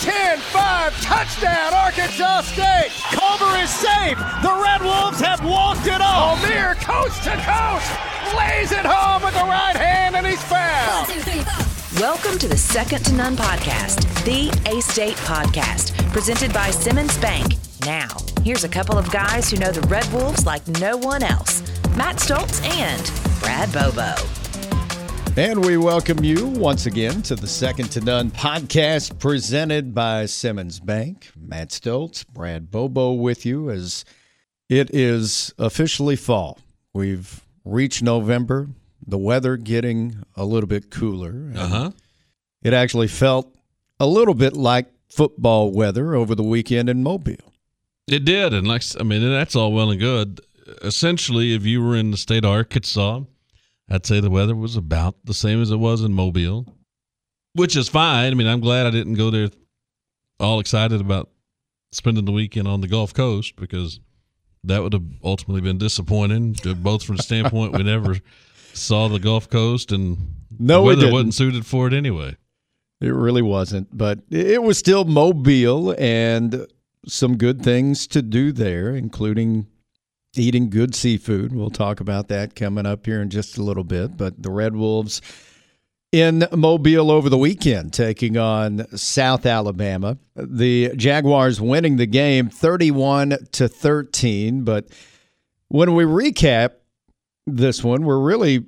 10 5, touchdown, Arkansas State. Culver is safe. The Red Wolves have walked it off. Omier, coast to coast, lays it home with the right hand, and he's fouled. Welcome to the Second to None podcast, the A State podcast, presented by Simmons Bank. Now, here's a couple of guys who know the Red Wolves like no one else Matt Stoltz and Brad Bobo. And we welcome you once again to the Second to None podcast presented by Simmons Bank. Matt Stoltz, Brad Bobo with you as it is officially fall. We've reached November, the weather getting a little bit cooler. Uh huh. It actually felt a little bit like football weather over the weekend in Mobile. It did, and like I mean, that's all well and good. Essentially, if you were in the state of Arkansas, I'd say the weather was about the same as it was in Mobile, which is fine. I mean, I'm glad I didn't go there all excited about spending the weekend on the Gulf Coast because that would have ultimately been disappointing, both from the standpoint we never saw the Gulf Coast and No, the weather wasn't suited for it anyway. It really wasn't, but it was still Mobile and some good things to do there, including eating good seafood. We'll talk about that coming up here in just a little bit. But the Red Wolves in Mobile over the weekend, taking on South Alabama. The Jaguars winning the game 31 to 13. But when we recap this one, we're really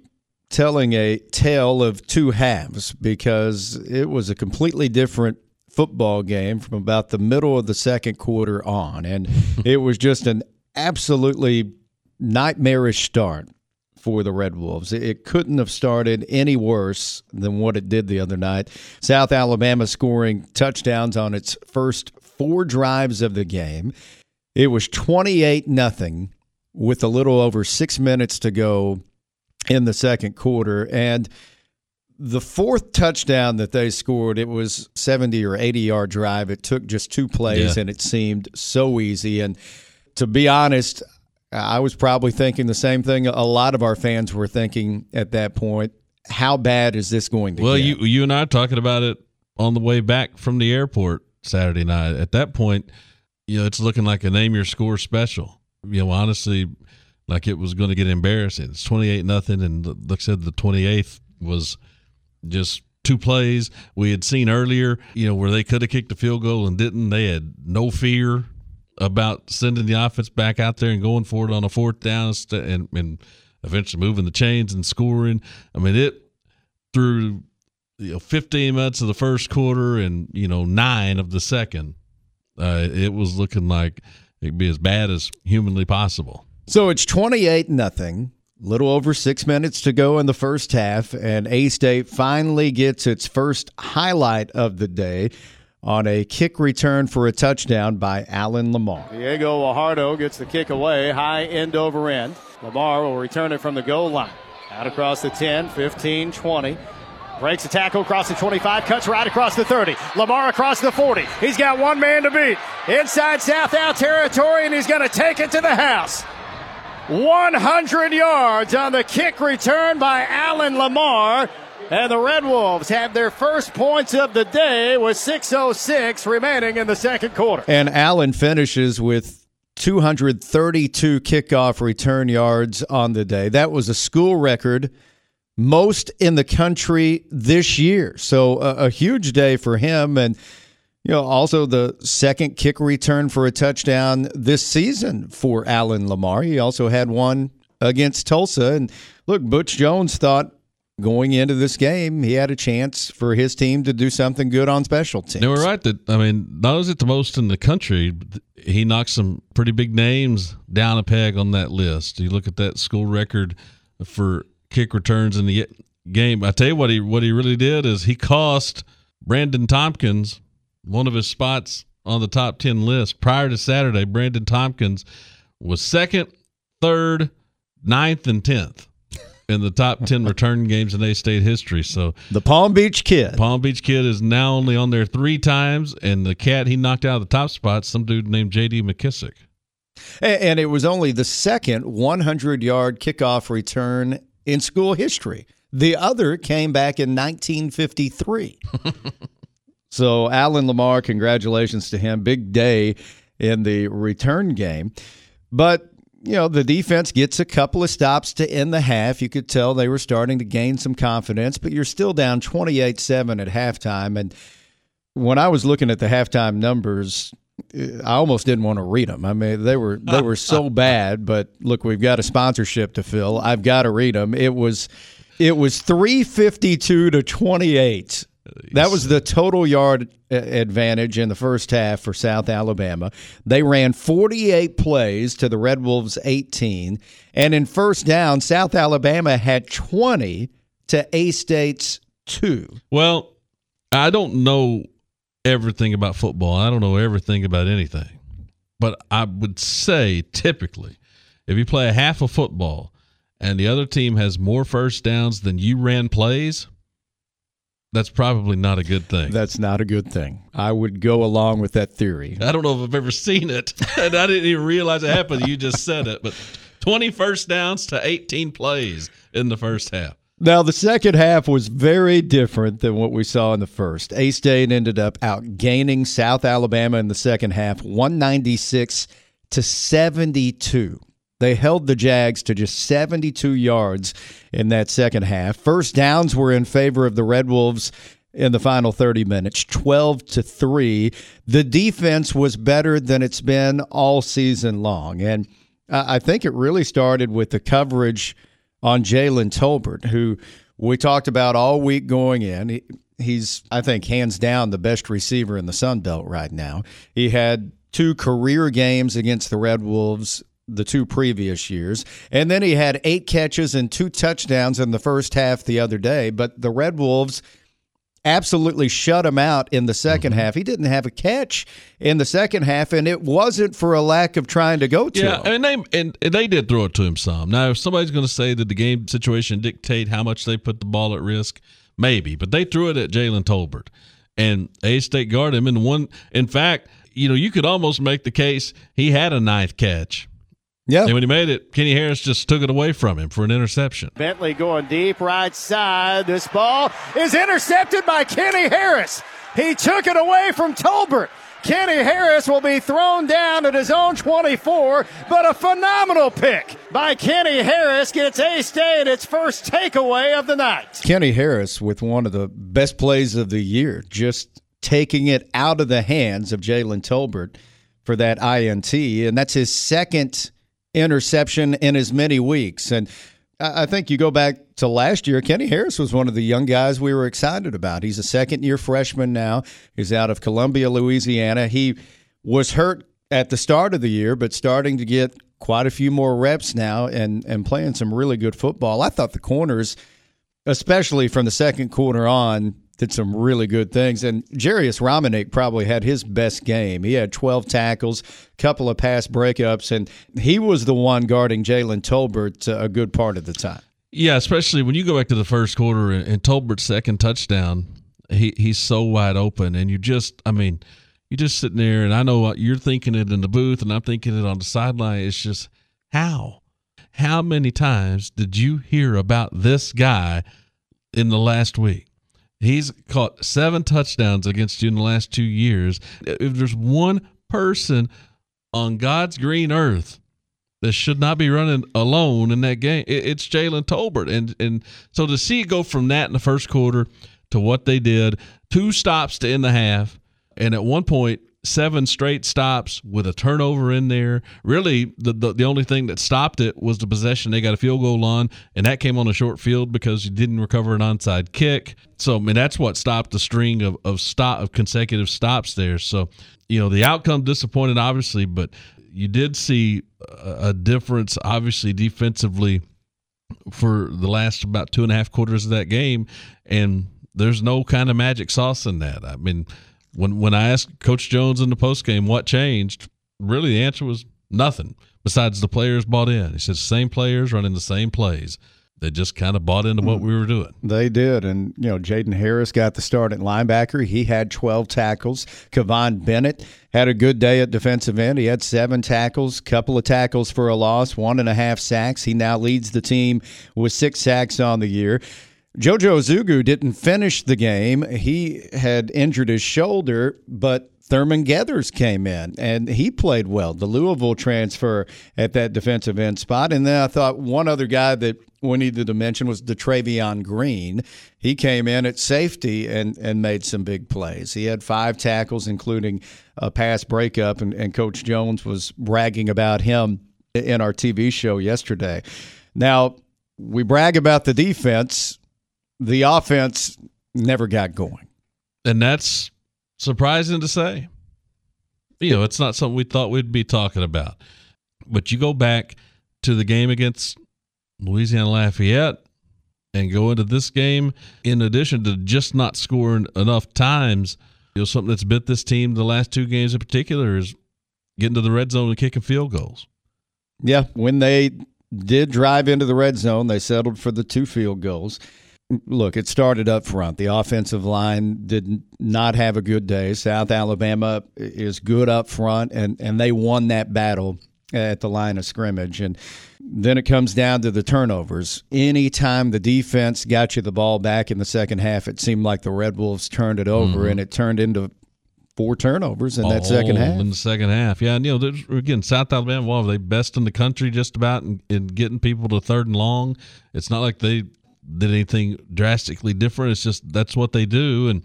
telling a tale of two halves because it was a completely different football game from about the middle of the second quarter on. And it was just an absolutely nightmarish start for the Red Wolves. It couldn't have started any worse than what it did the other night. South Alabama scoring touchdowns on its first four drives of the game. It was 28 nothing with a little over 6 minutes to go in the second quarter and the fourth touchdown that they scored, it was 70 or 80 yard drive. It took just two plays Yeah. and it seemed so easy. And to be honest, I was probably thinking the same thing a lot of our fans were thinking at that point. How bad is this going to get? Well, get? you you and I are talking about it on the way back from the airport Saturday night. At that point, you know, it's looking like a name your score special. You know, honestly, like it was going to get embarrassing. It's twenty eight nothing, and like I said, the twenty eighth was just two plays we had seen earlier. You know, where they could have kicked a field goal and didn't. They had no fear about sending the offense back out there and going for it on a fourth down and, and eventually moving the chains and scoring. I mean, it through you know 15 minutes of the first quarter and you know nine of the second, uh, it was looking like it'd be as bad as humanly possible. So it's 28 nothing. Little over six minutes to go in the first half, and A State finally gets its first highlight of the day on a kick return for a touchdown by Alan Lamar. Diego Fajardo gets the kick away, high end over end. Lamar will return it from the goal line. Out across the 10, 15, 20. Breaks a tackle across the 25, cuts right across the 30. Lamar across the 40. He's got one man to beat. Inside South Al territory, and he's going to take it to the house. 100 yards on the kick return by Alan Lamar. And the Red Wolves have their first points of the day with 6.06 remaining in the second quarter. And Allen finishes with 232 kickoff return yards on the day. That was a school record, most in the country this year. So a, a huge day for him. And, you know, also the second kick return for a touchdown this season for Allen Lamar. He also had one against Tulsa. And look, Butch Jones thought going into this game, he had a chance for his team to do something good on special teams. They were right that I mean, not is it the most in the country, he knocked some pretty big names down a peg on that list. You look at that school record for kick returns in the game. I tell you what he what he really did is he cost Brandon Tompkins one of his spots on the top 10 list prior to Saturday. Brandon Tompkins was second, third, ninth, and 10th in the top 10 return games in A State history. So The Palm Beach Kid. Palm Beach Kid is now only on there three times, and the cat he knocked out of the top spot, some dude named J.D. McKissick. And it was only the second 100 yard kickoff return in school history. The other came back in 1953. So, Allen Lamar, congratulations to him. Big day in the return game. But, you know, the defense gets a couple of stops to end the half. You could tell they were starting to gain some confidence, but you're still down 28 7 at halftime. And when I was looking at the halftime numbers, eh, I almost didn't want to read them. I mean, they were they were so bad. But look, we've got a sponsorship to fill. I've got to read them. It was it was three fifty two to twenty eight. That was the total yard advantage in the first half for South Alabama. They ran 48 plays to the Red Wolves 18. And in first down, South Alabama had 20 to A State's 2. Well, I don't know everything about football. I don't know everything about anything. But I would say typically, if you play a half of football and the other team has more first downs than you ran plays, that's probably not a good thing. That's not a good thing. I would go along with that theory. I don't know if I've ever seen it, and I didn't even realize it happened. You just said it, but 20 first downs to 18 plays in the first half. Now, the second half was very different than what we saw in the first. A State ended up outgaining South Alabama in the second half, 196 to 72. They held the Jags to just 72 yards in that second half. First downs were in favor of the Red Wolves in the final 30 minutes, 12 to 3. The defense was better than it's been all season long. And I think it really started with the coverage on Jalen Tolbert, who we talked about all week going in. he's, I think, hands down the best receiver in the Sun Belt right now. He had two career games against the Red Wolves the two previous years. And then he had eight catches and two touchdowns in the first half the other day. But the Red Wolves absolutely shut him out in the 2nd mm-hmm. half. He didn't have a catch in the second half, and it wasn't for a lack of trying to go to yeah, him. and they and they did throw it to him some. Now, if somebody's going to say that the game situation dictate how much they put the ball at risk, maybe, but they threw it at Jalen Tolbert, and A State guarded him. in one, in fact, you know, you could almost make the case he had a ninth catch yeah. And when he made it, Kenny Harris just took it away from him for an interception. Bentley going deep right side. This ball is intercepted by Kenny Harris. He took it away from Tolbert. Kenny Harris will be thrown down at his own 24, but a phenomenal pick by Kenny Harris gets A State its first takeaway of the night. Kenny Harris with one of the best plays of the year, just taking it out of the hands of Jalen Tolbert for that INT, and that's his second interception in as many weeks. And I think you go back to last year, Kenny Harris was one of the young guys we were excited about. He's a second year freshman now. He's out of Columbia, Louisiana. He was hurt at the start of the year, but starting to get quite a few more reps now and, and playing some really good football. I thought the corners, especially from the second quarter on, did some really good things. And Jarius Romanek probably had his best game. He had 12 tackles, couple of pass breakups, and he was the one guarding Jalen Tolbert uh, a good part of the time. Yeah, especially when you go back to the first quarter and, and Tolbert's second touchdown, he he's so wide open, and you just, I mean, you're just sitting there, and I know you're thinking it in the booth, and I'm thinking it on the sideline. It's just how, how many times did you hear about this guy in the last week? He's caught seven touchdowns against you in the last two years. If there's one person on God's green earth that should not be running alone in that game, it's Jalen Tolbert. And and so to see it go from that in the first quarter to what they did, two stops to end the half, and at one point seven straight stops with a turnover in there. Really, the, the, the only thing that stopped it was the possession they got a field goal on, and that came on a short field because you didn't recover an onside kick. So I mean that's what stopped the string of of stop of consecutive stops there. So you know the outcome disappointed obviously, but you did see a, a difference obviously defensively for the last about two and a half quarters of that game, and there's no kind of magic sauce in that. I mean when when I asked Coach Jones in the post game what changed, really the answer was nothing besides the players bought in. He said same players running the same plays. They just kind of bought into what hmm. we were doing. They did. And, you know, Jaden Harris got the start at linebacker. He had 12 tackles. Kivon Bennett had a good day at defensive end. He had seven tackles, couple of tackles for a loss, one and a half sacks. He now leads the team with six sacks on the year. Jojo Zugu didn't finish the game. He had injured his shoulder, but Thurman Geathers came in and he played well. The Louisville transfer at that defensive end spot. And then I thought one other guy that we needed to mention was the Travion Green. He came in at safety and, and made some big plays. He had five tackles, including a pass breakup, and, and Coach Jones was bragging about him in our TV show yesterday. Now, we brag about the defense. The offense never got going. And that's surprising to say. You know, it's not something we thought we'd be talking about. But you go back to the game against Louisiana Lafayette and go into this game, in addition to just not scoring enough times, you know, something that's bit this team the last two games in particular is getting to the red zone and kicking field goals. Yeah, when they did drive into the red zone, they settled for the two field goals look, it started up front. The offensive line did not have a good day. South Alabama is good up front, and, and they won that battle at the line of scrimmage. And then it comes down to the turnovers. Anytime the defense got you the ball back in the second half, it seemed like the Red Wolves turned it over, mm-hmm. and it turned into four turnovers in that second half. In the second half, yeah. And, you know, again, South Alabama, well, they best in the country just about in, in getting people to third and long. It's not like they did anything drastically different. It's just that's what they do, and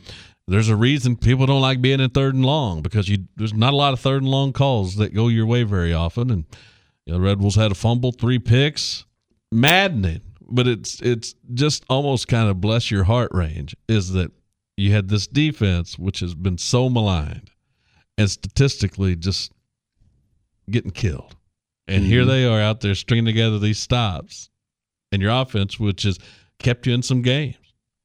there's a reason people don't like being in third and long because you there's not a lot of third and long calls that go your way very often. And you know, Red Wolves had a fumble, three picks, maddening. But it's it's just almost kind of bless your heart range is that you had this defense which has been so maligned and statistically just getting killed. And mm-hmm. here they are out there stringing together these stops. And your offense, which is kept you in some games.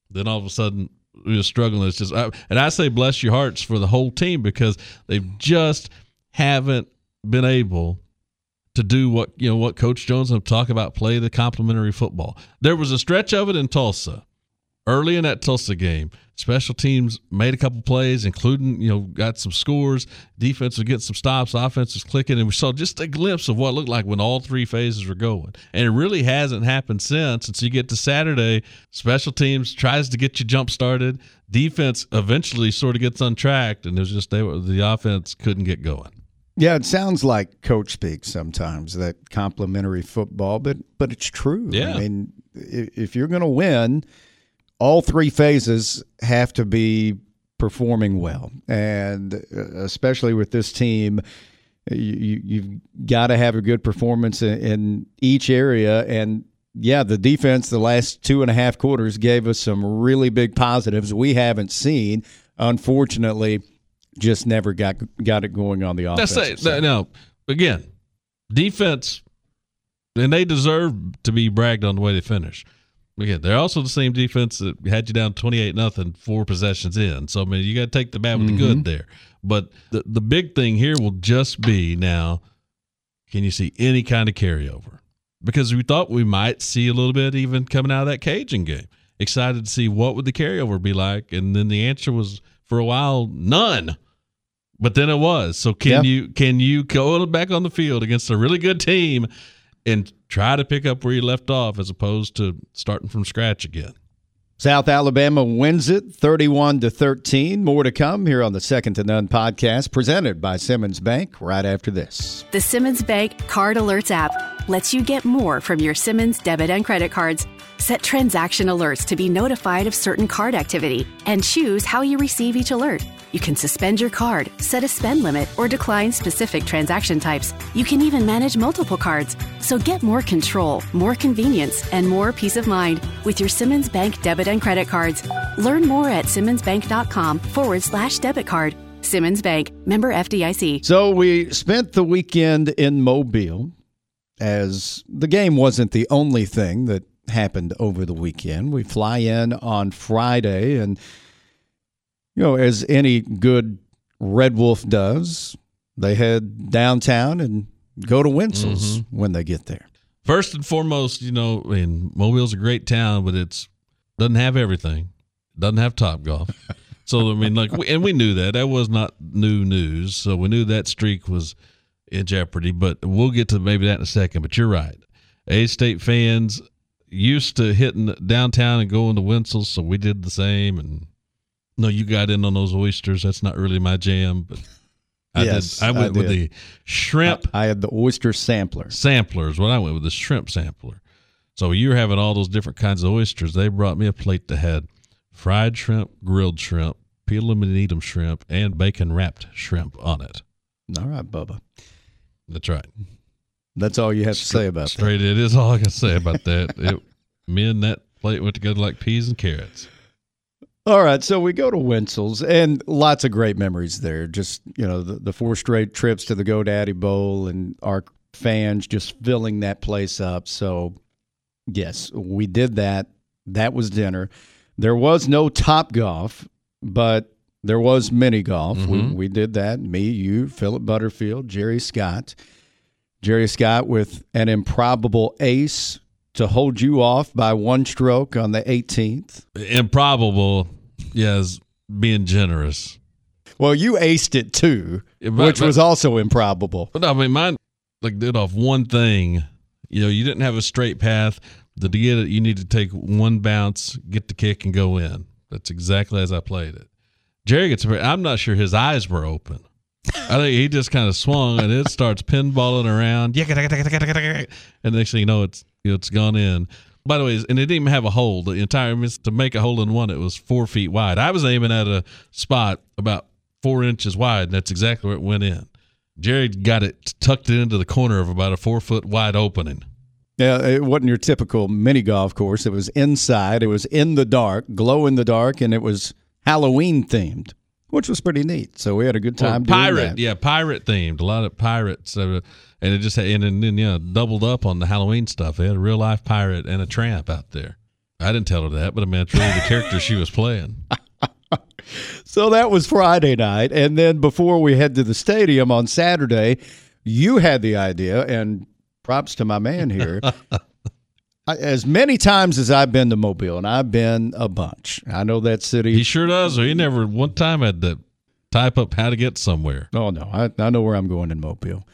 Then all of a sudden you're struggling. It's just, and I say bless your hearts for the whole team because they just haven't been able to do what you know what Coach Jones have talked about play the complementary football. There was a stretch of it in Tulsa early in that Tulsa game, special teams made a couple plays, including, you know, got some scores. Defense was getting some stops, offense was clicking, and we saw just a glimpse of what it looked like when all three phases were going. And it really hasn't happened since. And so you get to Saturday, special teams tries to get you jump started. Defense eventually sort of gets untracked, and it was just they were, the offense couldn't get going. Yeah, it sounds like coach speak sometimes that complimentary football, but but it's true. Yeah. I mean, if you're going to win, all three phases have to be performing well, and uh, especially with this team, you, you've got to have a good performance in, in each area. And yeah, the defense the last two and a half quarters gave us some really big positives we haven't seen. Unfortunately, just never got got it going on the offense. That's it. No, again, defense, and they deserve to be bragged on the way they finish. Again, they're also the same defense that had you down twenty eight nothing four possessions in. So I mean, you got to take the bad with mm-hmm. the good mm-hmm. there. But the the big thing here will just be now, can you see any kind of carryover? Because we thought we might see a little bit even coming out of that Cajun game. Excited to see what would the carryover be like, and then the answer was for a while none. But then it was. So can you can you go back on the field against a really good team and try to pick up where you left off as opposed to starting from scratch again. South Alabama wins it 31 to 13. More to come here on the Second to None podcast presented by Simmons Bank right after this. The Simmons Bank Card Alerts app lets you get more from your Simmons debit and credit cards. Set transaction alerts to be notified of certain card activity and choose how you receive each alert. You can suspend your card, set a spend limit, or decline specific transaction types. You can even manage multiple cards. So get more control, more convenience, and more peace of mind with your Simmons Bank debit and credit cards. Learn more at simmonsbank.com forward slash debit card. Simmons Bank, member FDIC. So we spent the weekend in Mobile as the game wasn't the only thing that happened over the weekend. We fly in on Friday and you know, as any good Red Wolf does, they head downtown and go to Wintzell's mm-hmm. when they get there. First and foremost, you know, I mean, Mobile's a great town, but it's doesn't have everything. Doesn't have Top Golf. so I mean, like, and we knew that that was not new news. So we knew that streak was in jeopardy. But we'll get to maybe that in a second. But you're right. A State fans, used to hitting downtown and going to Wintzell's, so we did the same. And no, you got in on those oysters. That's not really my jam, but I Yes, did. I went I with the shrimp I had the oyster sampler. samplers. what I went with the shrimp sampler, so you were having all those different kinds of oysters. They brought me a plate that had fried shrimp, grilled shrimp, peel them and eat 'em shrimp, and bacon wrapped shrimp on it. All right, Bubba. That's right. That's all you have to say about that. Straight. It is all I can say about that. It, me and that plate went together like peas and carrots. All right, so we go to Wintzell's, and lots of great memories there. Just you know, the, the four straight trips to the GoDaddy Bowl, and our fans just filling that place up. So, yes, we did that. That was dinner. There was no Top Golf, but there was mini golf. We, Mhm. we did that. Me, you, Philip Butterfield, Jerry Scott, Jerry Scott with an improbable ace to hold you off by one stroke on the 18th. Improbable, yes, being generous. Well, you aced it too, Yeah, but- which but- was also improbable. But I mean, mine like did off one thing. You know, you didn't have a straight path. To get it, you need to take one bounce, get the kick, and go in. That's exactly as I played it. Jerry gets. I'm not sure his eyes were open. I think he just kind of swung and it starts pinballing around. And next thing you know, it's it's gone in. By the way, and it didn't even have a hole. The entire to make a hole in one, it was four feet wide. I was aiming at a spot about four inches wide, and that's exactly where it went in. Jerry got it tucked into the corner of about a four foot wide opening. Yeah, it wasn't your typical mini golf course. It was inside. It was in the dark, glow in the dark, and it was Halloween themed, which was pretty neat. So we had a good time. Well, pirate, yeah, pirate themed. A lot of pirates, uh, and it just and, and then yeah, doubled up on the Halloween stuff. They had a real life pirate and a tramp out there. I didn't tell her that, but I mean, it's really the character she was playing. So that was Friday night, and then before we head to the stadium on Saturday, you had the idea, and props to my man here. I- as many times as I've been to Mobile, and I've been a bunch. I know that city. He sure does. Or he never one time had to type up how to get somewhere. Oh no, I, I know where I'm going in Mobile.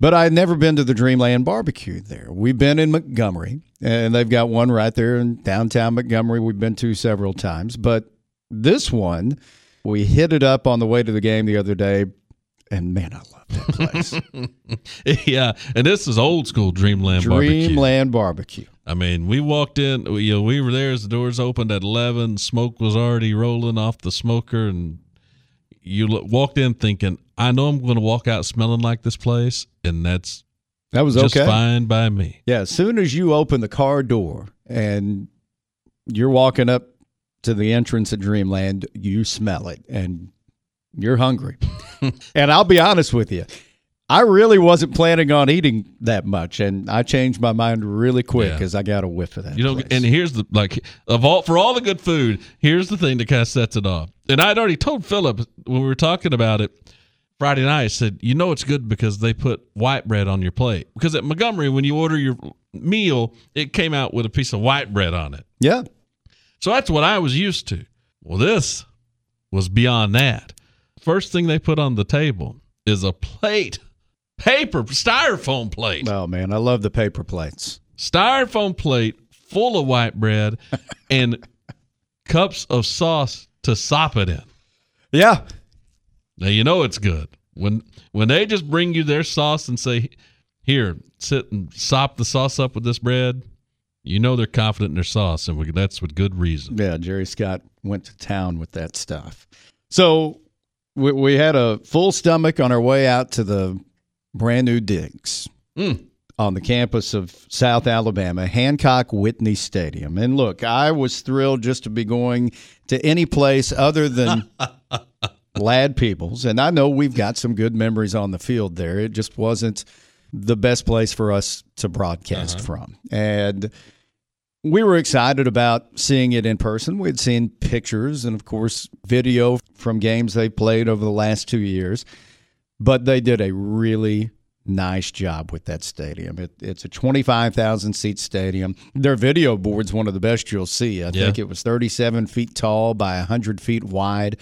But I've never been to the Dreamland barbecue there. We've been in Montgomery, and they've got one right there in downtown Montgomery. We've been to several times. But this one, we hit it up on the way to the game the other day, and man, I love that place. yeah, and this is old school Dreamland barbecue. Dreamland barbecue. I mean, we walked in. we- You know, we were there as the doors opened at eleven. Smoke was already rolling off the smoker, and you walked in thinking, "I know I'm going to walk out smelling like this place," and that's That was just okay. fine by me. Yeah, as soon as you open the car door and you're walking up to the entrance at Dreamland, you smell it and you're hungry. and I'll be honest with you, I really wasn't planning on eating that much, and I changed my mind really quick Yeah. because I got a whiff of that. You know, place. and here's the like of all for all the good food. Here's the thing that kind of sets it off. And I'd already told Philip when we were talking about it Friday night. I said, you know, it's good because they put white bread on your plate. Because at Montgomery, when you order your meal, it came out with a piece of white bread on it. yeah, So that's what I was used to. Well, this was beyond that. First thing they put on the table is a plate, paper, styrofoam plate, oh man, I love the paper plates. styrofoam plate full of white bread and cups of sauce to sop it in. Yeah, Now you know it's good when when they just bring you their sauce and say, "Here, sit and sop the sauce up with this bread." You know they're confident in their sauce, and we, that's with good reason. Yeah, Jerry Scott went to town with that stuff. So we, we had a full stomach on our way out to the brand new digs Mm. on the campus of South Alabama, Hancock Whitney Stadium. And look, I was thrilled just to be going to any place other than Ladd-Peebles. And I know we've got some good memories on the field there. It just wasn't the best place for us to broadcast from. And we were excited about seeing it in person. We'd seen pictures and, of course, video from games they played over the last two years, but they did a really nice job with that stadium. It, it's a 25,000 seat stadium. Their video board's one of the best you'll see. I Yeah. think it was 37 feet tall by 100 feet wide.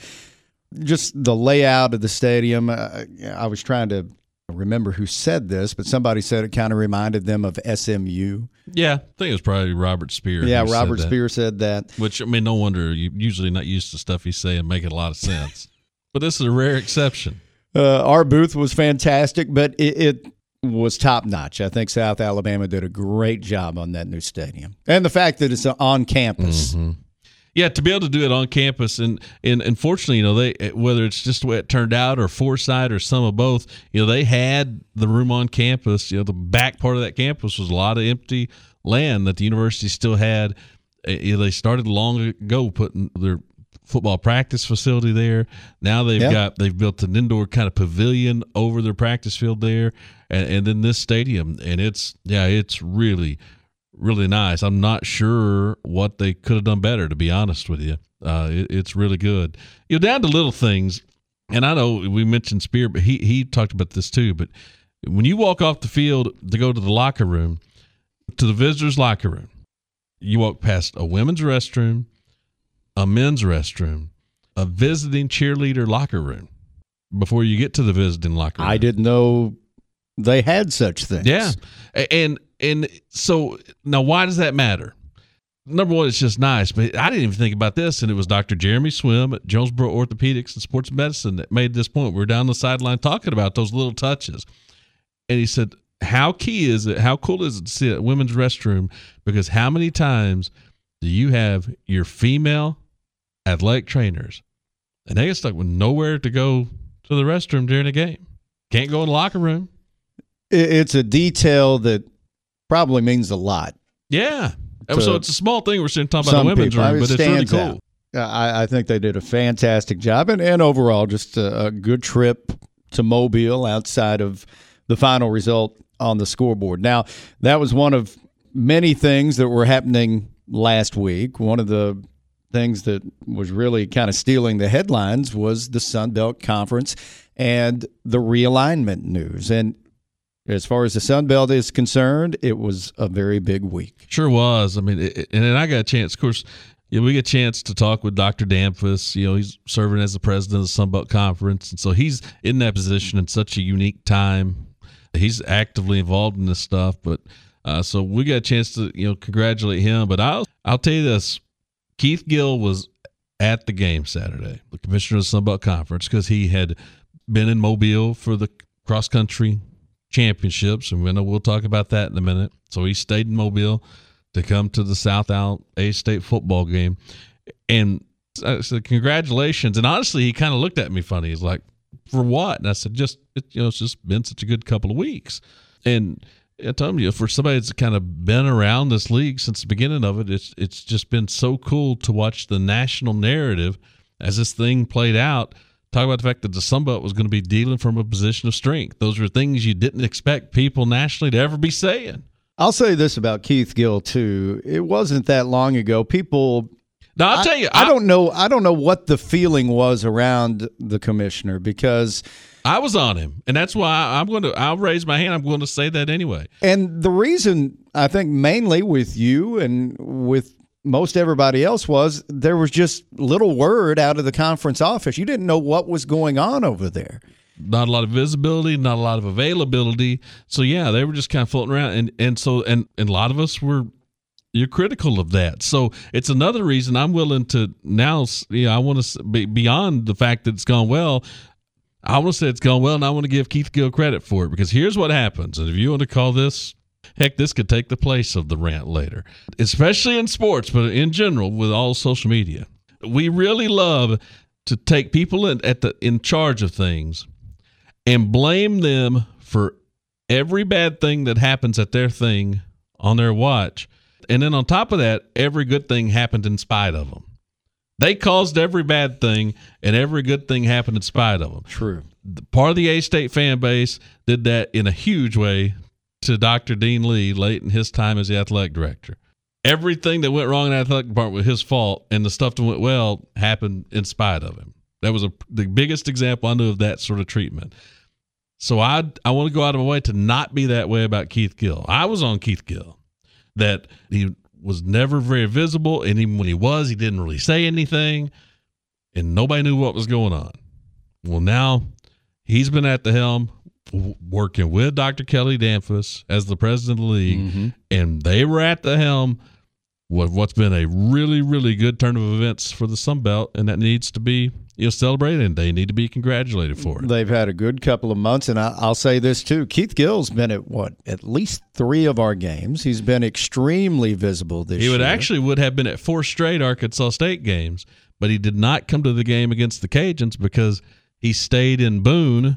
Just the layout of the stadium. Uh, I was trying to remember who said this, but somebody said it kind of reminded them of SMU. Yeah, I think it was probably Robert Spear. Yeah, said Robert that. Spear said that. Which I mean, no wonder you usually not used to stuff he's saying making a lot of sense. but this is a rare exception. Uh, our booth was fantastic, but it, it was top notch. I think South Alabama did a great job on that new stadium, and the fact that it's on campus. Mm-hmm. Yeah, to be able to do it on campus, and and unfortunately, you know, they whether it's just the way it turned out or foresight or some of both, you know, they had the room on campus. You know, the back part of that campus was a lot of empty land that the university still had. Uh, You know, they started long ago putting their football practice facility there. Now they've Yeah. got they've built an indoor kind of pavilion over their practice field there, and, and then this stadium, and it's yeah, it's really really nice. I'm not sure what they could have done better, to be honest with you. Uh, it, it's really good. You know, down to little things, and I know we mentioned Spear, but he he talked about this too. But when you walk off the field to go to the locker room, to the visitors' locker room, you walk past a women's restroom, a men's restroom, a visiting cheerleader locker room before you get to the visiting locker room. I didn't know they had such things. Yeah, and and so now why does that matter? Number one, it's just nice, but I didn't even think about this, and it was Dr. Jeremy Swim at Jonesboro Orthopedics and Sports Medicine that made this point. We are down the sideline talking about those little touches, and he said, "How key is it? How cool is it to see a women's restroom? Because how many times do you have your female athletic trainers, and they get stuck with nowhere to go to the restroom during a game? Can't go in the locker room." It's a detail that probably means a lot. Yeah. To so it's a small thing we're sitting talking about the women's people. Room, but it it's really cool. out. I, I think they did a fantastic job, and, and overall, just a, a good trip to Mobile outside of the final result on the scoreboard. Now, that was one of many things that were happening last week. One of the things that was really kind of stealing the headlines was the Sun Belt Conference and the realignment news. And as far as the Sun Belt is concerned, it was a very big week. Sure was. I mean, it, and then I got a chance, of course, you know, we get a chance to talk with Dr. Damphousse. You know, he's serving as the president of the Sunbelt Conference. And so he's in that position in such a unique time. He's actively involved in this stuff. But uh, so we got a chance to, you know, congratulate him. But I'll, I'll tell you this Keith Gill was at the game Saturday, the commissioner of the Sunbelt Conference, because he had been in Mobile for the cross country championships, and we know we'll talk about that in a minute. So he stayed in Mobile to come to the South A State football game, and uh, I said congratulations. And honestly, he kind of looked at me funny. He's like, "For what?" And I said, "Just it, you know, it's just been such a good couple of weeks." And I told you, for somebody that's kind of been around this league since the beginning of it, it's it's just been so cool to watch the national narrative as this thing played out. Talk about the fact that the Sunbelt was going to be dealing from a position of strength. Those were things you didn't expect people nationally to ever be saying. I'll say this about Keith Gill too. It wasn't that long ago. People Now I'll tell you, I, don't know I don't know what the feeling was around the commissioner because I was on him, and that's why I'm going to. I'll raise my hand. I'm going to say that anyway. and the reason I think mainly with you and with most everybody else was there was just little word out of the conference office. You didn't know what was going on over there. Not a lot of visibility, not a lot of availability. So yeah, they were just kind of floating around, and and so and and a lot of us were. You're critical of that, so it's another reason I'm willing to now. Yeah, I want to be beyond the fact that it's gone well. I want to say it's gone well, and I want to give Keith Gill credit for it because here's what happens. And if you want to call this, heck, this could take the place of the rant later, especially in sports, but in general with all social media. We really love to take people in, at the in charge of things and blame them for every bad thing that happens at their thing on their watch. And then on top of that, every good thing happened in spite of them. They caused every bad thing, and every good thing happened in spite of them. True. Part of the A State fan base did that in a huge way to Dr. Dean Lee late in his time as the athletic director. Everything that went wrong in the athletic department was his fault, and the stuff that went well happened in spite of him. That was a, the biggest example I knew of that sort of treatment. So I I want to go out of my way to not be that way about Keith Gill. I was on Keith Gill, that he was never very visible, and even when he was, he didn't really say anything, and nobody knew what was going on. Well, now he's been at the helm w- working with Dr. Kelly Damphousse as the president of the league, Mm-hmm. and they were at the helm with what's been a really, really good turn of events for the Sun Belt, and that needs to be you know celebrated, and they need to be congratulated for it. They've had a good couple of months, and I, I'll say this too: Keith Gill's been at what at least three of our games. He's been extremely visible this He year. would actually would have been at four straight Arkansas State games, but he did not come to the game against the Cajuns because he stayed in Boone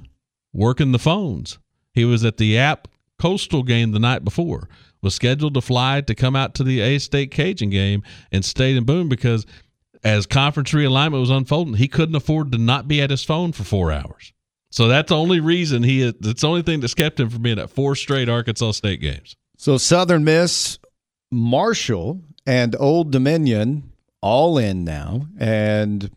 working the phones. He was at the App Coastal game the night before. Was scheduled to fly to come out to the A State Cajun game and stayed in Boone because as conference realignment was unfolding, he couldn't afford to not be at his phone for four hours. So that's the only reason he. That's the only thing that's kept him from being at four straight Arkansas State games. So Southern Miss, Marshall, and Old Dominion all in now, and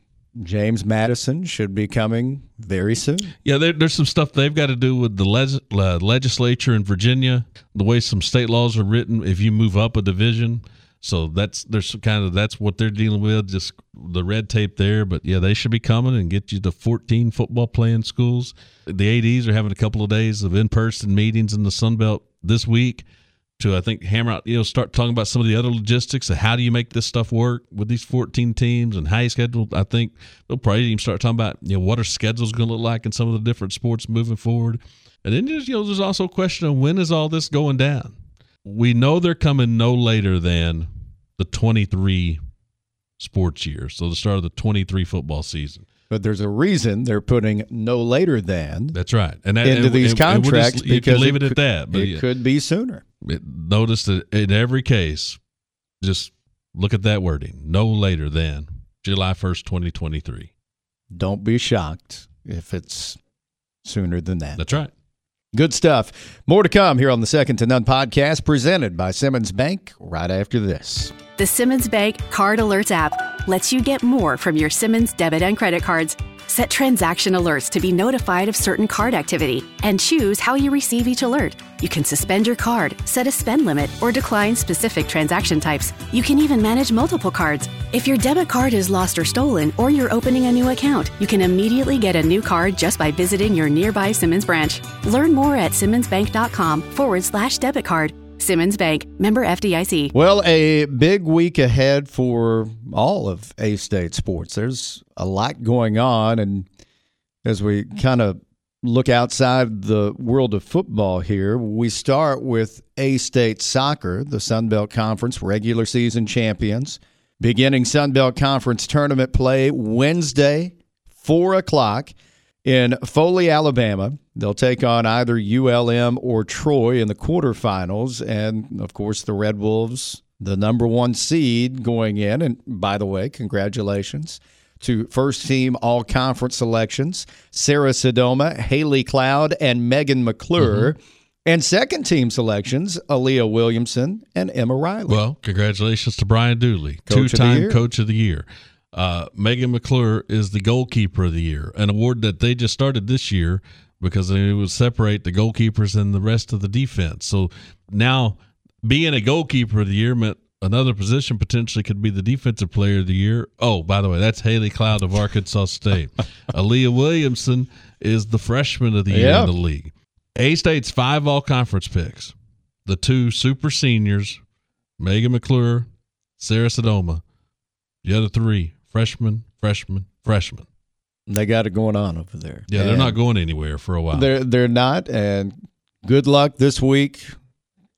James Madison should be coming very soon. Yeah, there, there's some stuff they've got to do with the les- uh, legislature in Virginia, the way some state laws are written. If you move up a division, so that's there's kind of that's what they're dealing with, just the red tape there. But yeah, they should be coming and get you to 14 football playing schools. The ads are having a couple of days of in person meetings in the Sun Belt this week to I think hammer out, you know, start talking about some of the other logistics of how do you make this stuff work with these 14 teams and how you schedule. I think they'll probably even start talking about, you know, what are schedules going to look like in some of the different sports moving forward. And then there's, you know, there's also a question of when is all this going down? We know they're coming no later than the 23 sports year, so the start of the 23 football season. But there's a reason they're putting no later than That's right, and that, into and- these and- and we'll contracts just- you can because leave it, it at that. But it yeah. could be sooner. it, notice that in every case, just look at that wording: no later than July first, twenty twenty three. Don't be shocked if it's sooner than that. That's right. Good stuff. More to come here on the Second to None podcast presented by Simmons Bank right after this. The Simmons Bank Card Alerts app lets you get more from your Simmons debit and credit cards. Set transaction alerts to be notified of certain card activity and choose how you receive each alert. You can suspend your card, set a spend limit, or decline specific transaction types. You can even manage multiple cards. If your debit card is lost or stolen, or you're opening a new account, you can immediately get a new card just by visiting your nearby Simmons branch. Learn more at simmonsbank.com forward slash debit card. Simmons Bank, member FDIC. Well, a big week ahead for all of A State sports. There's a lot going on. And as we kind of look outside the world of football here, we start with A State soccer, the Sun Belt Conference regular season champions, beginning Sun Belt Conference tournament play Wednesday, 4 o'clock in Foley, Alabama. They'll take on either ULM or Troy in the quarterfinals. And of course, the Red Wolves, the number one seed going in. And by the way, congratulations to first team all conference selections Sarah Sedoma, Haley Cloud, and Megan McClure. And second team selections Aaliyah Williamson and Emma Riley. Well, congratulations to Brian Dooley, the two-time. Coach of the Year. Uh, Megan McClure is the goalkeeper of the year, an award that they just started this year because it would separate the goalkeepers and the rest of the defense. So now, being a goalkeeper of the year meant another position potentially could be the defensive player of the year. Oh, by the way, that's Haley Cloud of Arkansas State. Aaliyah Williamson is the freshman of the year Yeah. in the league. A State's five all conference picks. The two super seniors, Megan McClure, Sarah Sedoma. The other three, freshman, freshman, freshman. They got it going on over there. Yeah, they're not going anywhere for a while. They're they're not, and good luck this week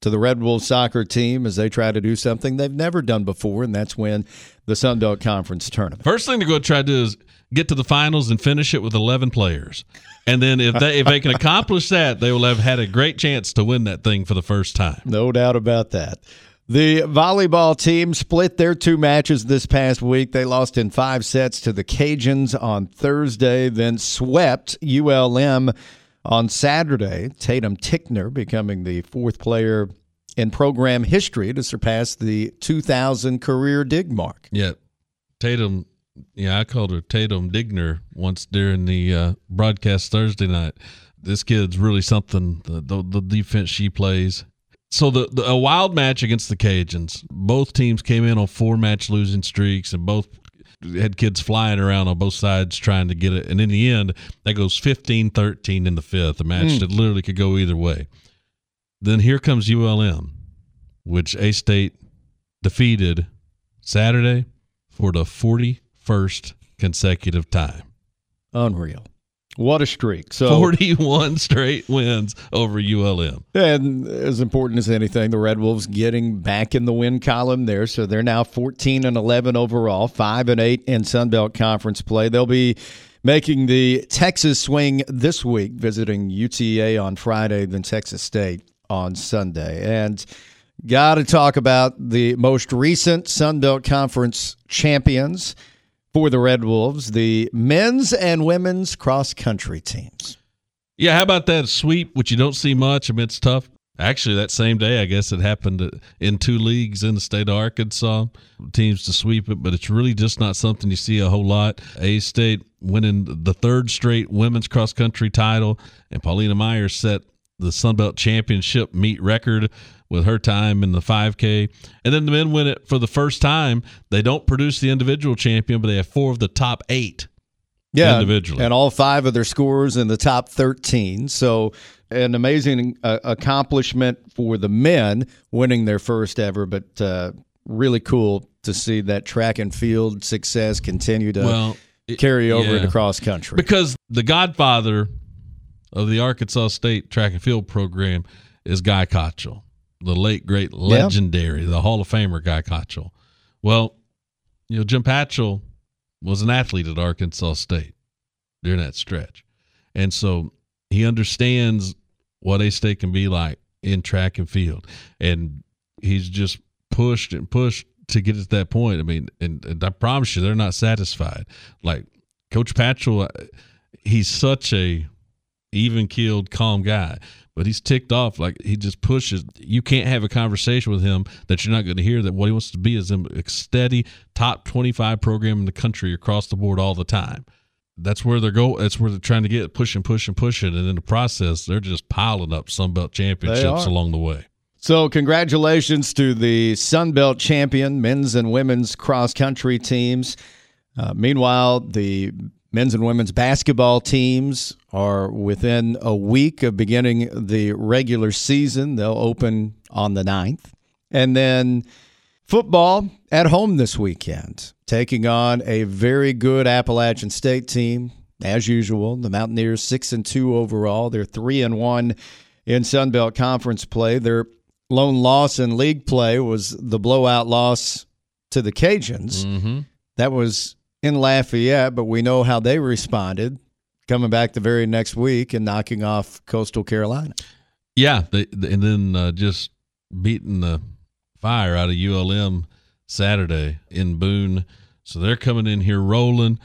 to the Red Wolves soccer team as they try to do something they've never done before, and that's win the Sun Belt Conference tournament. First thing they're going to try to do is get to the finals and finish it with 11 players. And then if they if they can accomplish that, they will have had a great chance to win that thing for the first time. No doubt about that. The volleyball team split their two matches this past week. They lost in five sets to the Cajuns on Thursday, then swept ULM on Saturday. Tatum Ticknor becoming the fourth player in program history to surpass the 2,000 career dig mark. Yeah, Tatum. Yeah, I called her Tatum Digner once during the uh, broadcast Thursday night. This kid's really something. The, the, the defense she plays. So the, the a wild match against the Cajuns. Both teams came in on four match losing streaks, and both had kids flying around on both sides trying to get it. And in the end, that goes 15 13 in the fifth, a match mm. that literally could go either way. Then here comes ULM, which A State defeated Saturday for the 41st consecutive time. Unreal. What a streak. So 41 straight wins over ULM. And as important as anything, the Red Wolves getting back in the win column there. So they're now 14 and 11 overall, 5 and 8 in Sun Belt Conference play. They'll be making the Texas swing this week, visiting UTA on Friday, then Texas State on Sunday. And got to talk about the most recent Sun Belt Conference champions for the Red Wolves, the men's and women's cross country teams. Yeah, how about that sweep, which you don't see much? I mean, it's tough. Actually, that same day, I guess it happened in two leagues in the state of Arkansas, teams to sweep it, but it's really just not something you see a whole lot. A State winning the third straight women's cross country title, and Paulina Meyer set the Sun Belt Championship meet record with her time in the 5K. And then the men win it for the first time. They don't produce the individual champion, but they have four of the top eight yeah, individually. And all five of their scores in the top 13. So an amazing uh, accomplishment for the men winning their first ever, but uh, really cool to see that track and field success continue to well, it, carry over yeah. into cross country. Because the godfather of the Arkansas State track and field program is Guy Cotchell the late great legendary, yeah. the Hall of Famer Guy Cotchell. Well, you know, Jim Patchell was an athlete at Arkansas State during that stretch. And so he understands what A State can be like in track and field. And he's just pushed and pushed to get to that point. I mean, and, and I promise you, they're not satisfied. Like Coach Patchell, uh, he's such a even keeled, calm guy but he's ticked off. Like he just pushes. You can't have a conversation with him that you're not going to hear that what he wants to be is a steady top 25 program in the country across the board all the time. That's where they're going that's where they're trying to get pushing pushing pushing and in the process they're just piling up Sun Belt championships along the way. So congratulations to the Sun Belt champion men's and women's cross country teams. Uh, meanwhile the men's and women's basketball teams are within a week of beginning the regular season. They'll open on the 9th. And then football at home this weekend, taking on a very good Appalachian State team. As usual, the Mountaineers 6 and 2 overall. They're 3 and 1 in Sun Belt Conference play. Their lone loss in league play was the blowout loss to the Cajuns. Mm-hmm. That was in Lafayette, but we know how they responded coming back the very next week and knocking off Coastal Carolina. Yeah, they, and then uh, just beating the fire out of ULM Saturday in Boone. So they're coming in here rolling,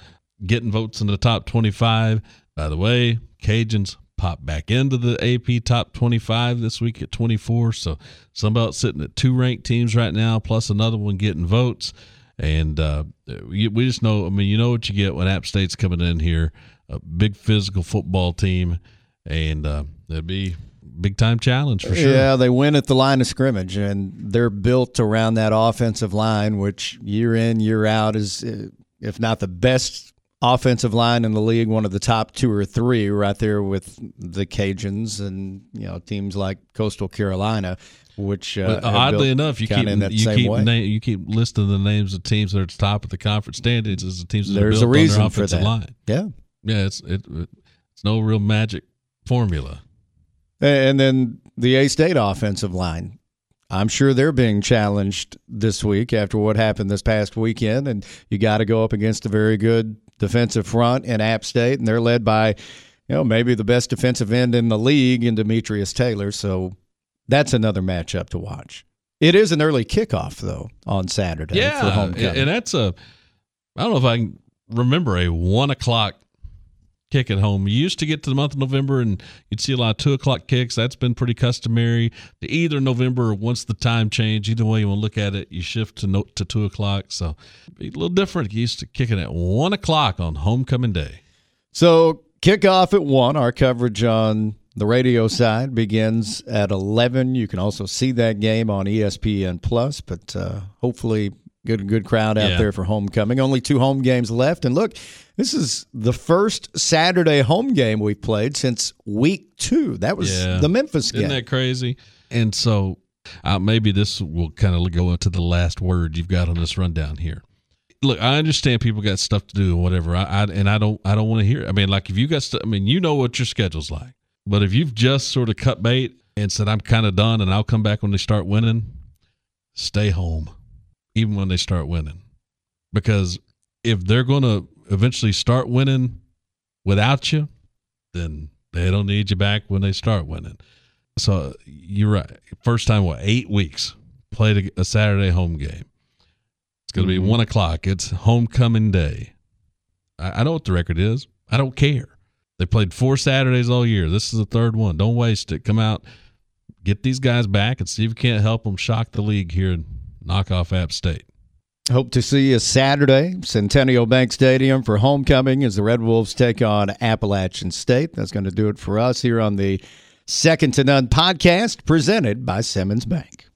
getting votes in the top 25. By the way, Cajuns pop back into the AP top 25 this week at 24. So Sun Belt sitting at two ranked teams right now, plus another one getting votes. And uh, we just know, I mean, you know what you get when App State's coming in here a big physical football team, and uh, it'd be big time challenge for sure. Yeah, they win at the line of scrimmage, and they're built around that offensive line, which year in year out is, uh, if not the best offensive line in the league, one of the top two or three, right there with the Cajuns and you know teams like Coastal Carolina. Which uh, oddly enough, you keep you keep name, you keep listing the names of teams that are at the top of the conference standings as the teams that There's are built a reason on their offensive for that. line. Yeah, yeah, it's it, it's no real magic formula. And then the A State offensive line. I'm sure they're being challenged this week after what happened this past weekend, and you got to go up against a very good defensive front in App State, and they're led by, you know, maybe the best defensive end in the league in Demetrius Taylor. So that's another matchup to watch. It is an early kickoff though on Saturday yeah, for homecoming, and that's a. I don't know if I can remember a one o'clock kick at home. You used to get to the month of November and you'd see a lot of two o'clock kicks. That's been pretty customary. To either November or once the time change, either way you want to look at it, you shift to no, to two o'clock. So a little different. You used to kicking at one o'clock on homecoming day. So kickoff at one. Our coverage on the radio side begins at eleven. You can also see that game on ESPN Plus, but uh, hopefully Good, good crowd out Yeah. there for homecoming. Only two home games left, and look, this is the first Saturday home game we've played since week two. That was Yeah. the Memphis game. Isn't that crazy? And so uh, maybe this will kind of go into the last word you've got on this rundown here. Look, I understand people got stuff to do and whatever. I, I and I don't I don't want to hear. It. I mean, like if you got stuff, I mean, you know what your schedule's like. But if you've just sort of cut bait and said I'm kind of done and I'll come back when they start winning, stay home, even when they start winning, because if they're going to eventually start winning without you, then they don't need you back when they start winning. So you're right. First time, what, eight weeks, played a, a Saturday home game. It's going to be mm-hmm. one o'clock. It's homecoming day. I, I know what the record is. I don't care. They played four Saturdays all year. This is the third one. Don't waste it. Come out, get these guys back, and see if you can't help them shock the league here and knock off App State. Hope to see you Saturday, Centennial Bank Stadium for homecoming as the Red Wolves take on Appalachian State. That's going to do it for us here on the Second to None podcast presented by Simmons Bank.